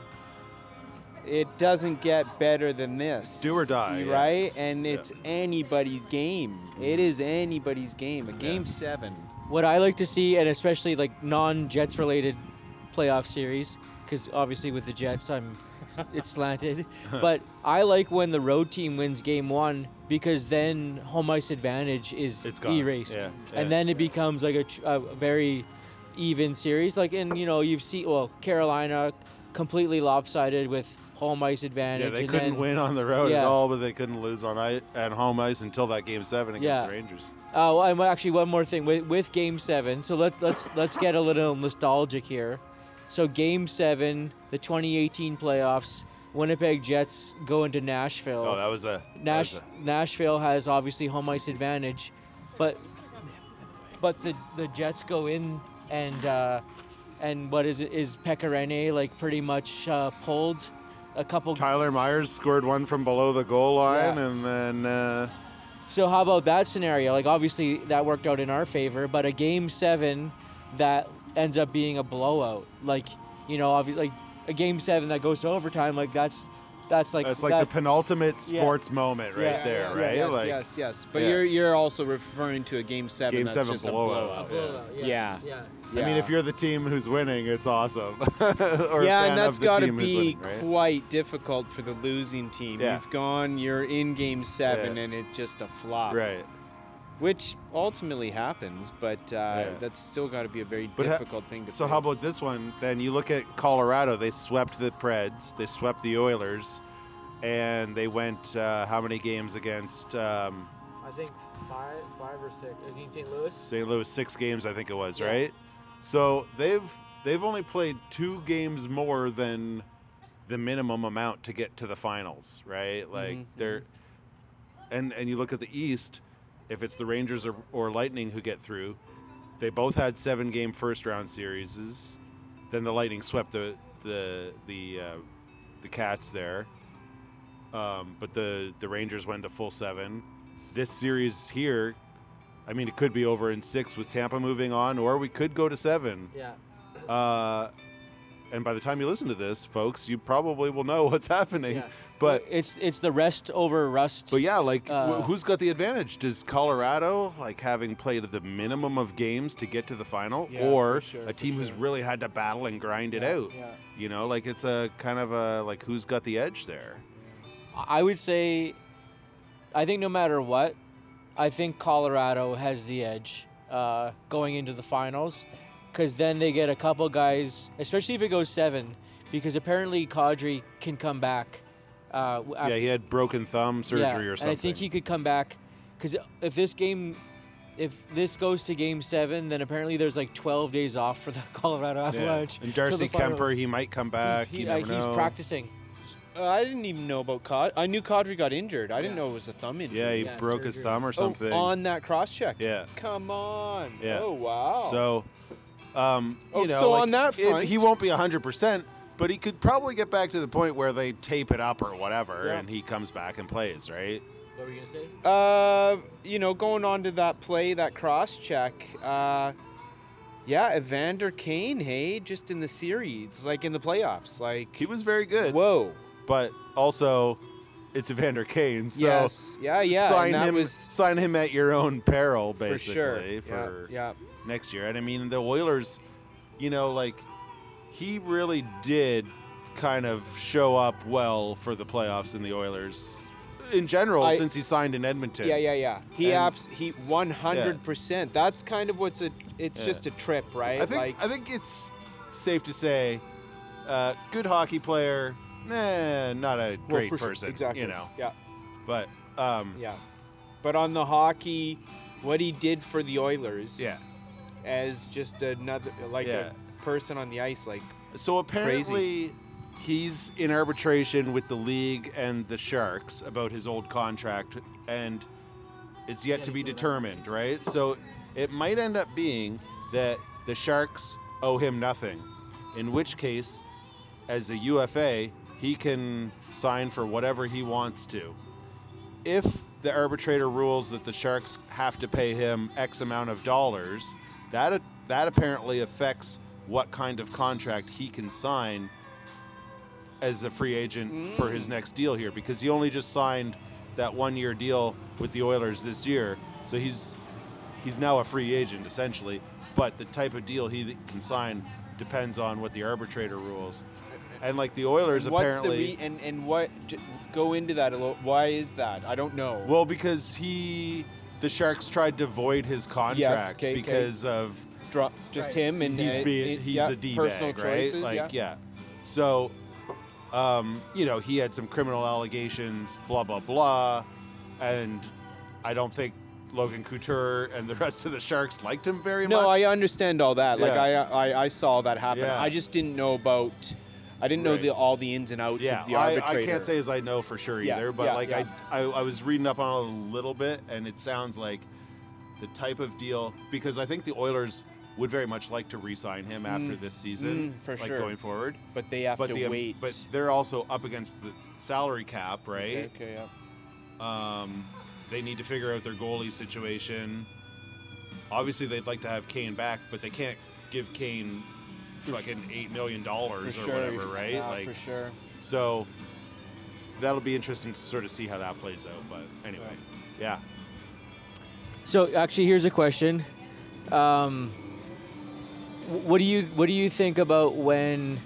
It doesn't get better than this. Do or die, right? it's- and yeah. it's anybody's game. It mm. is anybody's game. A game seven. What I like to see, and especially like non-Jets related playoff series, because obviously with the Jets, I'm [laughs] it's slanted. [laughs] but I like when the road team wins game one because then home ice advantage is It's gone. erased, Yeah, yeah. and then it becomes like a, a very even series. Like, and you know, you've seen well Carolina completely lopsided with home ice advantage. yeah, they and couldn't then, win on the road at all, but they couldn't lose on ice, at home ice until that game seven against Yeah. the Rangers. Oh, and actually, one more thing with, with Game Seven. So let, let's let's get a little nostalgic here. So Game Seven, the 2018 playoffs, Winnipeg Jets go into Nashville. Oh, that was a that Nash, was a- Nashville has obviously home ice advantage, but but the the Jets go in and uh, and what is it is Pekka Rinne like pretty much uh, pulled a couple. Tyler Myers scored one from below the goal line, Yeah. and then. Uh, So how about that scenario? Like obviously that worked out in our favor, but a game seven that ends up being a blowout. Like you know, obvi- like a game seven that goes to overtime. Like that's that's like That's like the penultimate sports moment right Yeah, there, yeah, right? Yes, like, yes, yes. But yeah. you're you're also referring to a game seven. Game that's seven just blowout. A blowout. Yeah. Yeah. yeah. I mean, if you're the team who's winning, it's awesome. [laughs] or yeah, and that's got to be winning, right? quite difficult for the losing team. Yeah. You've gone, you're in game seven, Yeah. and it's just a flop. Right. Which ultimately happens, but uh, Yeah. that's still got to be a very But ha- difficult thing to So how about this one? Then you look at Colorado. They swept the Preds. They swept the Oilers, and they went uh, how many games against? Um, I I think five, five or six. Against St. Louis. St. Louis six games, I think it was, Yeah. right? So they've they've only played two games more than the minimum amount to get to the finals, right? Like Mhm, they're and and you look at the East, if it's the Rangers or, or Lightning who get through, they both had seven game first round series. Then the Lightning swept the the the uh, the Cats there. Um, but the the Rangers went to full seven. This series here, I mean, it could be over in six with Tampa moving on, or we could go to seven. Yeah. Uh, and by the time you listen to this, folks, you probably will know [laughs] what's happening. Yeah. But it's it's the rest over rust. but yeah, like Uh, who's got the advantage? Does Colorado like having played the minimum of games to get to the final, Yeah, or sure, a team who's really had to battle and grind it Yeah, out? yeah. You know, like it's a kind of a like who's got the edge there? I would say, I think no matter what, I think Colorado has the edge uh, going into the finals, because then they get a couple guys, especially if it goes seven, because apparently Kadri can come back. Uh, w- yeah, he had broken thumb surgery yeah, or something. And I think he could come back, because if this game. If this goes to Game Seven, then apparently there's like 12 days off for the [laughs] Colorado Avalanche. Yeah. And Darcy Kuemper, he might come back. He's, he- you uh, never he's practicing. Uh, I didn't even know about Cod. I knew Kadri got injured. I didn't know it was a thumb injury. Yeah, he Yeah, broke his thumb or Oh, something. on that cross check. Yeah. Come on. Yeah. Oh wow. So, um, you Oh, know, so like, on that it- front- he won't be hundred percent, but he could probably get back to the point where they tape it up or whatever, Yeah. and he comes back and plays, right? What were you gonna say? Uh, you know, going on to that play, that cross check. Uh, yeah, Evander Kane. Hey, just in the series, like in the playoffs, like He was very good, Whoa. but also it's Evander Kane, so yes. Yeah. Yeah. sign him, was sign him at your own peril, basically. for basically, sure. for yeah. Next year. And I mean, the Oilers, you know, like he really did kind of show up well for the playoffs in the Oilers in general I- since he signed in Edmonton. Yeah, yeah, yeah. He And- abs he 100%. That's kind of what's a it's Yeah. just a trip, right? I think like I think it's safe to say, uh, good hockey player, nah, not a well, great sure, person, Exactly. you know. Yeah. But um, Yeah. But on the hockey what he did for the Oilers yeah. As just another like Yeah. a person on the ice like So apparently, he's in arbitration with the league and the Sharks about his old contract, and it's yet Yeah, to be he said that. determined, right? So it might end up being that the Sharks owe him nothing, in which case, as a UFA, he can sign for whatever he wants to. If the arbitrator rules that the Sharks have to pay him X amount of dollars, that that apparently affects what kind of contract he can sign as a free agent for his mm. next deal here because he only just signed that one year deal with the Oilers this year. So he's he's now a free agent essentially, but the type of deal he can sign depends on what the arbitrator rules. And like the Oilers what's apparently the re- and and what go into that a little why is that? I don't know. Well, because he, the Sharks tried to void his contract 'kay, 'kay. because of Dro- just Right. him and he's uh, being it- he's yeah, a d bag, right? choices, like yeah. yeah. So, um, you know, he had some criminal allegations, blah blah blah, and I don't think Logan Couture and the [laughs] rest of the Sharks liked him very No, much. No, I understand all that. Like I, I I saw that happen. Yeah. I just didn't know about I didn't know the all the ins and outs yeah, of the I, arbitrator. I can't say as I know for sure Yeah, either, but yeah, like. I, I, I was reading up on it a little bit, and it sounds like the type of deal because I think the Oilers would very much like to re-sign him after this season, mm, for like sure. going forward. but they have but to the um, wait. but they're also up against the salary cap, right? Okay, okay, yeah. Um, they need to figure out their goalie situation. Obviously, they'd like to have Kane back, but they can't give Kane fucking eight million dollars or sure. whatever, right? Yeah, like, for sure. so that'll be interesting to sort of see how that plays out. But anyway, yeah. So actually, here's a question. Um, what do you what do you think about when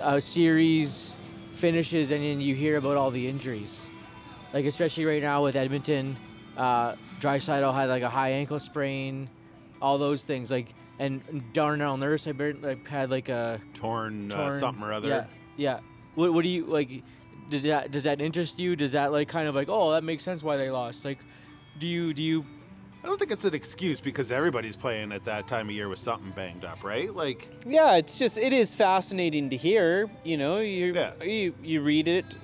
a series finishes and then you hear about all the injuries? Like especially right now with Edmonton, uh, Draisaitl had like a high ankle sprain, all those things. Like and Darnell Nurse, I bet like had like a Torn, uh, something or other. Yeah, yeah. What what do you like? Does that does that interest you? Does that like kind of like oh that makes sense why they lost? Like, do you do you I don't think it's an excuse because everybody's playing at that time of year with something banged up, right? Like, Yeah, it's just it is fascinating to hear. You know, you Yeah. you, you read it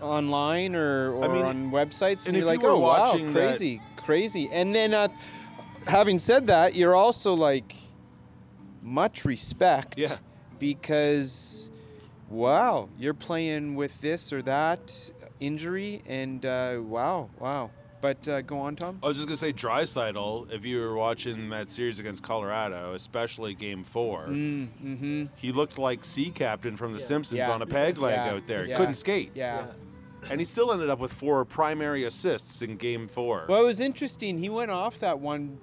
online or, or mean, on websites, and and, you're like, you were oh wow, watching that- crazy, crazy. And then, uh, having said that, you're also like, much respect. Yeah. Because, wow, you're playing with this or that injury, and uh, wow, wow. But uh, go on, Tom. I was just gonna say, Draisaitl. If you were watching that series against Colorado, especially Game 4 Mm-hmm. he looked like Sea Captain from The Simpsons Yeah. on a peg leg Yeah. out there. He Yeah. couldn't skate, Yeah. and he still ended up with four primary assists in Game Four. Well, it was interesting. He went off that one.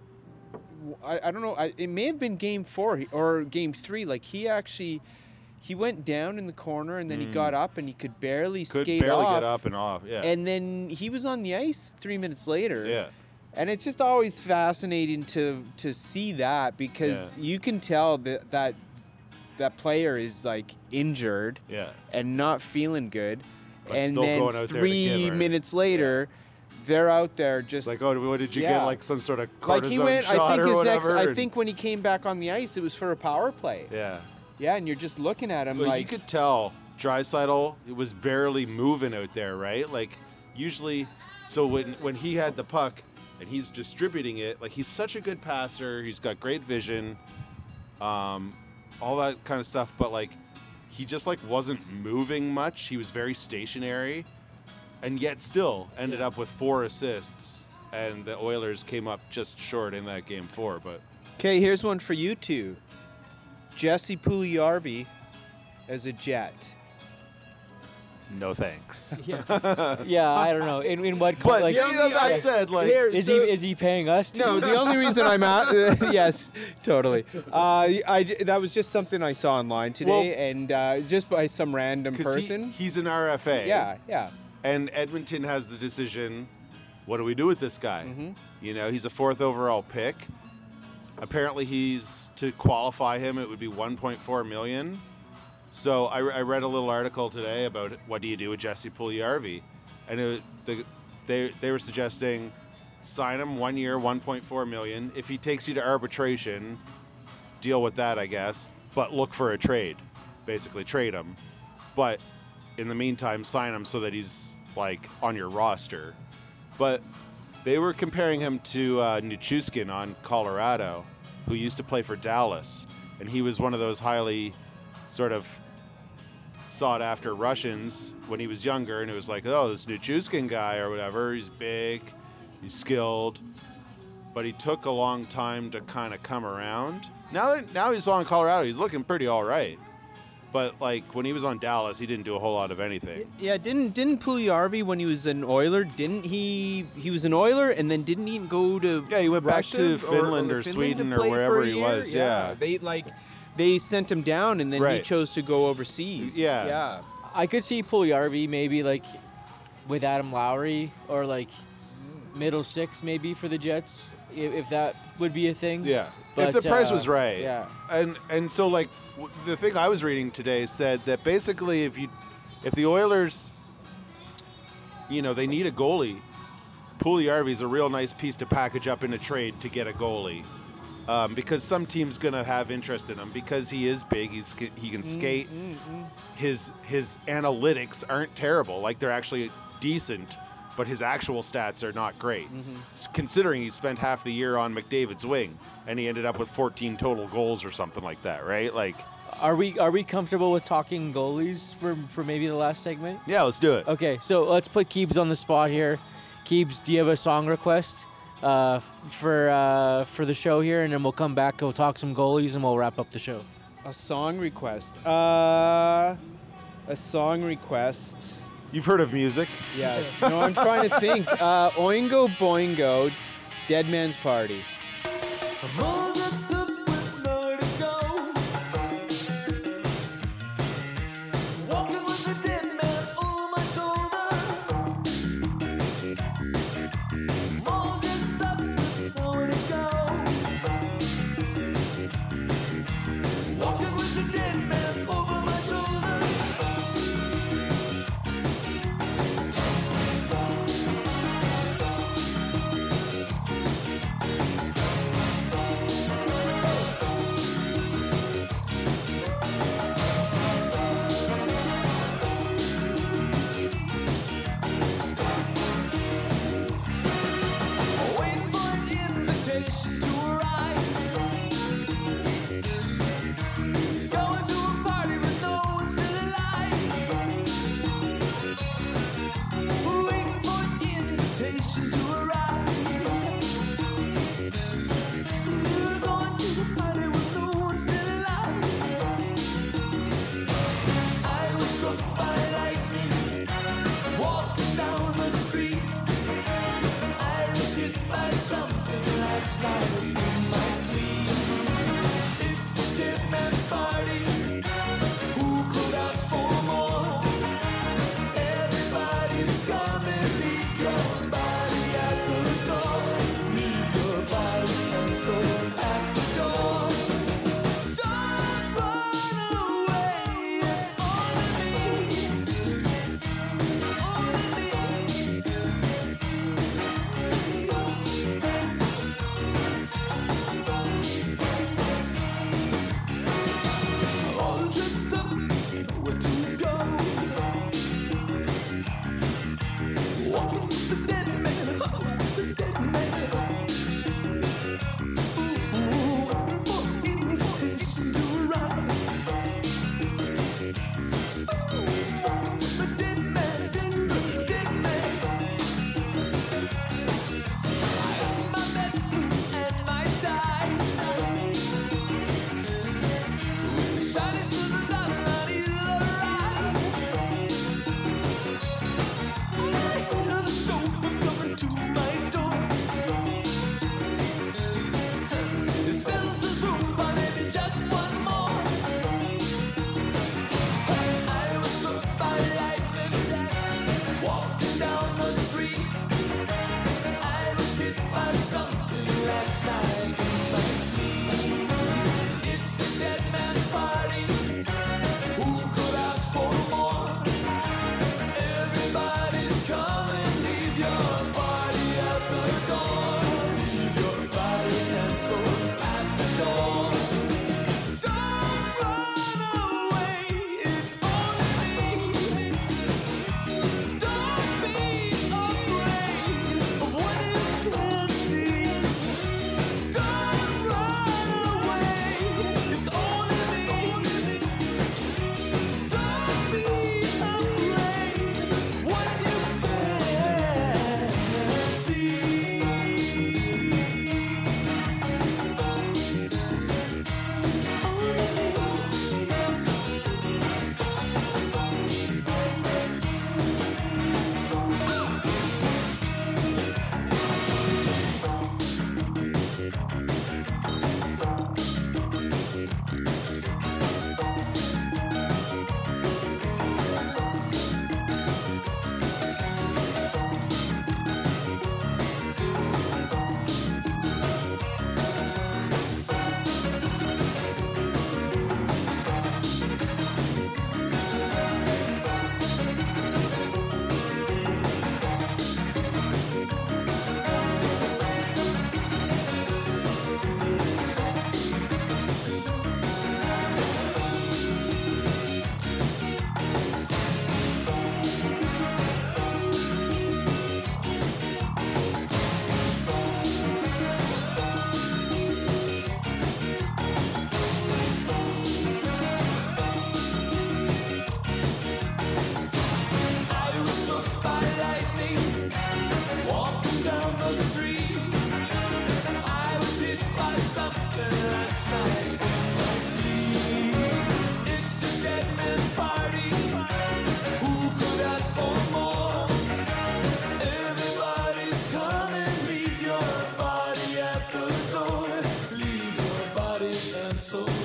I, I don't know. I, it may have been game four or game three. Like he actually, he went down in the corner and then he got up and he could barely Mm. Could skate barely off. get up and off. Yeah, And then he was on the ice three minutes later. yeah. And it's just always fascinating to to see that because Yeah. you can tell that that that player is like injured Yeah. and not feeling good. But and still then going out there to three minutes later, they're out there just It's like, oh, what did you Yeah. get? Like some sort of cortisone like he went. shot I think or his whatever? next. I think when he came back on the ice, it was for a power play. Yeah. Yeah, and you're just looking at him Well, like you could tell Draisaitl it was barely moving out there, right? Like usually, so when when he had the puck and he's distributing it, like he's such a good passer. He's got great vision, um, all that kind of stuff. But like, he just like wasn't moving much. He was very stationary, and yet still ended up with four assists. And the Oilers came up just short in that game four, but Okay, here's one for you two. Jesse Puljujarvi as a Jet. no thanks. [laughs] yeah [laughs] yeah I don't know in in what But like you know, that said, like Here- is so- he is he paying us to No, the only reason I'm at [laughs] yes, totally. Uh, I that was just something I saw online today, Well- and uh, just by some random person. he, he's an RFA. yeah, yeah. And Edmonton has the decision what do we do with this guy? Mm-hmm. You know, he's a fourth overall pick. Apparently, he's to qualify him, it would be 1.4 million. So I, I read a little article today about what do you do with Jesse Puljujarvi, and it, the, they they were suggesting sign him one year, 1.4 million. If he takes you to arbitration, deal with that, I guess. But look for a trade, basically trade him. But in the meantime, sign him so that he's like on your roster. But they were comparing him to uh, Nichushkin on Colorado, who used to play for Dallas, and he was one of those highly sort of sought after Russians when he was younger, and it was like, oh, this Nichushkin guy or whatever. He's big, he's skilled, but he took a long time to kind of come around. Now that now he's on Colorado, he's looking pretty all right. But like when he was on Dallas, he didn't do a whole lot of anything. Yeah, didn't didn't Puljujarvi when he was an Oiler? Didn't he? He was an Oiler, and then didn't he go to? Yeah, he went back to Finland or to Sweden or wherever he year? was, yeah. they like they sent him down, and then he chose to go overseas. Yeah. yeah. I could see Puljujarvi maybe like with Adam Lowry or like middle six maybe for the Jets if, if that would be a thing. Yeah, But, if the price uh, was right. yeah. and and so like w- the thing I was reading today said that basically if you if the Oilers, you know, they need a goalie, Puljujarvi is a real nice piece to package up in a trade to get a goalie. Um, because some team's gonna have interest in him because he is big. He's he can skate. His his analytics aren't terrible. Like they're actually decent, but his actual stats are not great. S- Considering he spent half the year on McDavid's wing and he ended up with 14 total goals or something like that, right? Like, Are we are we comfortable with talking goalies for for maybe the last segment? yeah, let's do it. Okay, so let's put Keebs on the spot here. Keebs, do you have a song request uh, for uh, for the show here, and then we'll come back. We'll talk some goalies, and we'll wrap up the show. A song request. Uh, a song request. You've heard of music? Yes. No, I'm trying to think. Uh, Oingo Boingo, Dead Man's Party.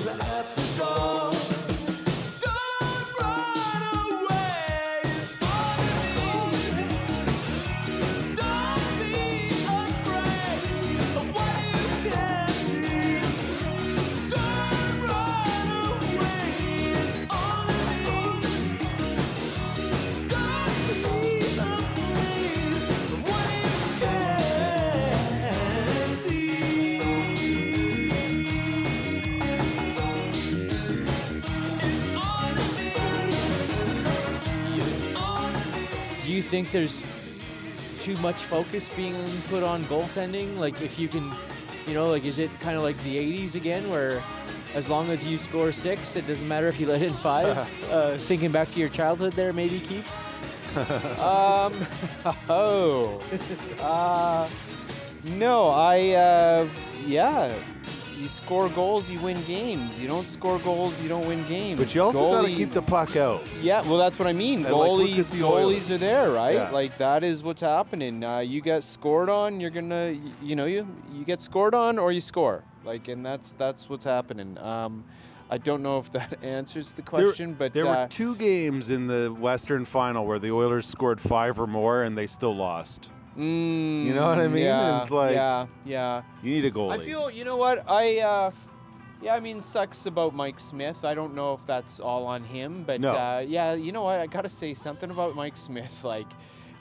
The. Think there's too much focus being put on goaltending? Like, if you can, you know, like, is it kind of like the 80s again, where as long as you score six, it doesn't matter if you let in five? [laughs] uh, thinking back to your childhood there, maybe, Keebs? [laughs] Um, [laughs] oh, uh, no, I, uh, yeah, you score goals, you win games. You don't score goals, you don't win games. But you also got to keep the puck out. Yeah, well, that's what I mean. And, like, Goalies, the goalies are there, right? Yeah. Like that is what's happening. Uh, you get scored on, you're gonna, you know, you you get scored on or you score. Like, and that's that's what's happening. Um, I don't know if that [laughs] answers the There- question, but there uh, were two games in the Western Final where the Oilers scored five or more and they still lost. Mm, You know what I mean? Yeah, It's like- yeah, yeah. You need a goalie. I feel, you know what? I, uh, yeah, I mean, sucks about Mike Smith. I don't know if that's all on him, but No. uh, yeah, you know what? I gotta say something about Mike Smith, [laughs] like.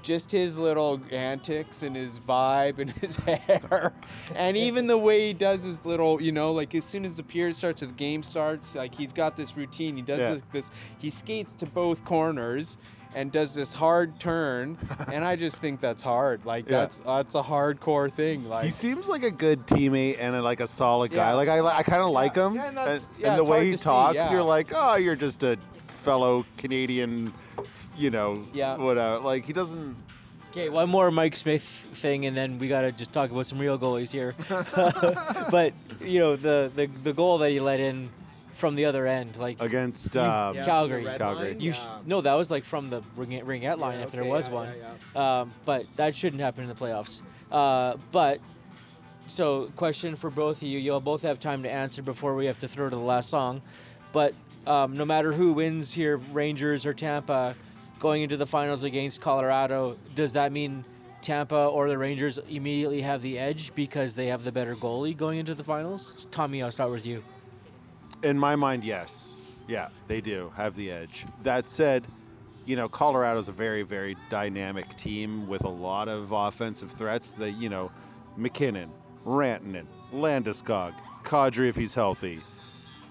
Just his little antics and his vibe and [laughs] his hair, and even the way he does his little, you know, like as soon as the period starts or the game starts, like he's got this routine. He does Yeah. this, this. He skates to both corners, and does this hard turn, and I just think that's hard. Like Yeah. that's that's a hardcore thing. Like He seems like a good teammate and a, like a solid guy. Yeah. Like I, I kind of like him, Yeah, and that's- and, yeah, and the way he to see, talks, yeah. you're like, oh, you're just a fellow Canadian, you know, Yeah. whatever. Like he doesn't. Okay, one more Mike Smith thing, and then we gotta just talk about some real goalies here. [laughs] but you know the, the the goal that he let in from the other end, like against um, Yeah, Calgary. Calgary. line, you, yeah. no, that was like from the ring, ringette line Yeah, if there was yeah, one. yeah, Um, but that shouldn't happen in the playoffs. Uh, but so, question for both of you. You'll both have time to answer before we have to throw to the last song. But um, no matter who wins here, Rangers or Tampa, going into the finals against Colorado, does that mean Tampa or the Rangers immediately have the edge because they have the better goalie going into the finals? Tommy, I'll start with you. In my mind, yes. Yeah, they do have the edge. That said, you know, Colorado's a very, very dynamic team with a lot of offensive threats that, you know, MacKinnon, Rantanen, Landeskog, Kadri if he's healthy.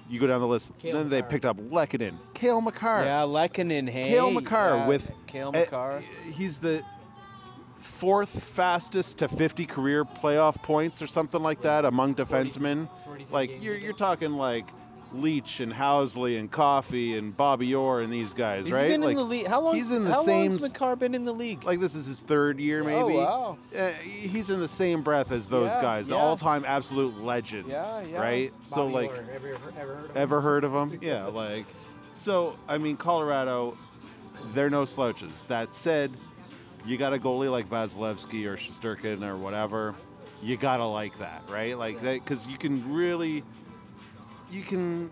You go down the list. Cale then they picked up Lehkonen, Cale Makar. Yeah, Lehkonen, hey. Cale Makar yeah, with Cale Makar. he's the fourth fastest to 50 career playoff points or something like that among defensemen. 43 Like you're you're talking like Leetch and Housley and Coffey and Bobby Orr and these guys, He's right? been like in the league. How long? He's in the how same long's Makar been in the league? like this is his third year maybe. Oh wow. Uh, he's in the same breath as those Yeah, guys, the yeah. all-time absolute legends, Yeah, right? so like Orr, ever, ever, heard of? Ever heard of them? [laughs] Yeah, like so. I mean, Colorado, they're no slouches. That said, you got a goalie like Vasilevskiy or Shesterkin or whatever. You gotta like that, right? Like that because you can really, you can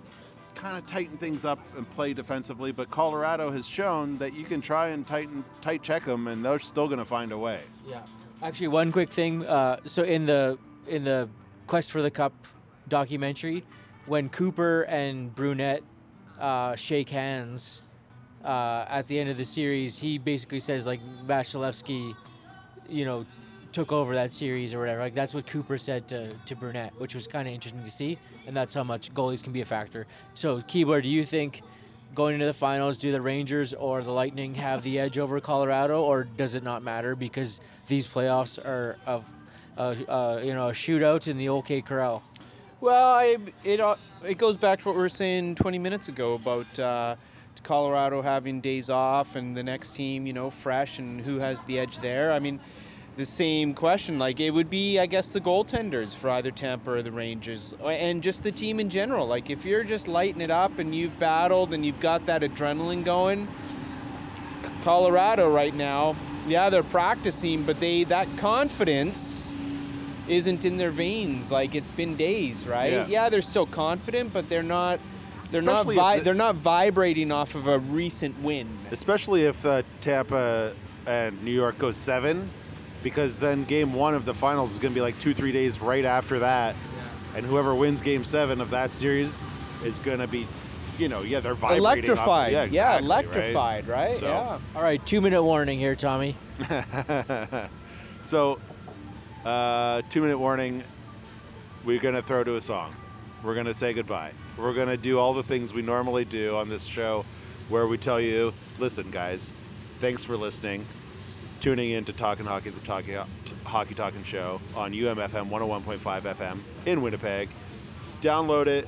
kind of tighten things up and play defensively. But Colorado has shown that you can try and tighten, tight check them, and they're still gonna find a way. Yeah. Actually, one quick thing. Uh, so in the in the Quest for the Cup documentary, when Cooper and Brunette uh, shake hands uh, at the end of the series, he basically says like Vasilevskiy, you know, took over that series or whatever. Like that's what Cooper said to, to Brunette, which was kind of interesting to see, and that's how much goalies can be a factor. So, Keebler, do you think? Going into the finals, do the Rangers or the Lightning have the edge over Colorado, or does it not matter because these playoffs are of, uh, uh, you know, a shootout in the OK Corral? Well, I, it uh, it goes back to what we were saying 20 minutes ago about uh, Colorado having days off and the next team, you know, fresh and who has the edge there. I mean, the same question. Like it would be, I guess, the goaltenders for either Tampa or the Rangers, and just the team in general. Like if you're just lighting it up and you've battled and you've got that adrenaline going, Colorado right now, yeah, they're practicing, but they that confidence isn't in their veins. Like it's been days, right? Yeah. they're still confident, but they're not. They're Especially not. Vi- the- they're not vibrating off of a recent win. especially if uh, Tampa and New York goes seven, because then game one of the finals is going to be like two, three days right after that, and whoever wins game seven of that series is going to be, you know, yeah, they're vibrating. Electrified. yeah, yeah, exactly, right? electrified. Right. So- Yeah. All right, two minute warning here, Tommy. [laughs] So, uh, two minute warning. We're going to throw to a song. We're going to say goodbye. We're going to do all the things we normally do on this show where we tell you listen, guys, thanks for listening, tuning in to Talking Hockey, the Talking, Hockey Talking Show on UMFM 101.5 FM in Winnipeg. Download it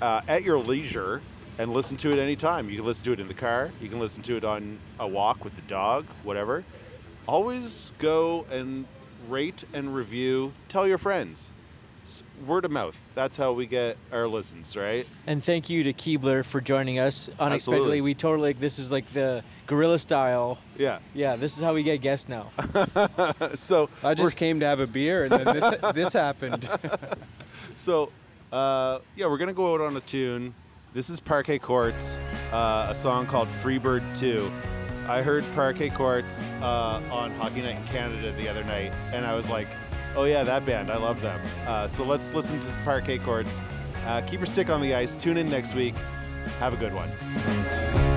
uh, at your leisure and listen to it anytime. You can listen to it in the car, you can listen to it on a walk with the dog, whatever. Always go and rate and review. Tell your friends. S- Word of mouth. That's how we get our listens, right? And thank you to Keebler for joining us unexpectedly. Absolutely. We totally this is like the guerrilla style. Yeah. Yeah, this is how we get guests now. [laughs] So I just came to have a beer, and then this [laughs] this happened. [laughs] So, uh, yeah, we're gonna go out on a tune. This is Parquet Courts, uh, a song called Freebird 2. I heard Parquet Courts uh, on Hockey Night in Canada the other night, and I was like, oh yeah, that band, I love them. Uh, so let's listen to Parquet Courts. Uh, keep your stick on the ice. Tune in next week. Have a good one.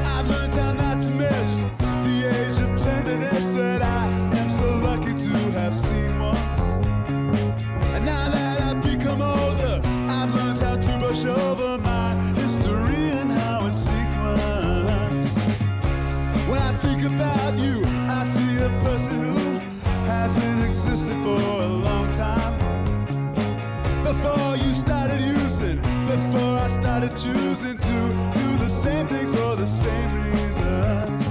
I've learned how not to miss the age of tenderness that I am so lucky to have seen once. And now that I've become older, I've learned how to brush over my history and how it's sequenced. When I think existed for a long time. Before you started using, before I started choosing to do the same thing for the same reasons.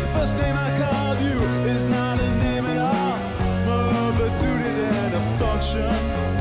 The first name I called you is not a name at all, more of a duty than a function.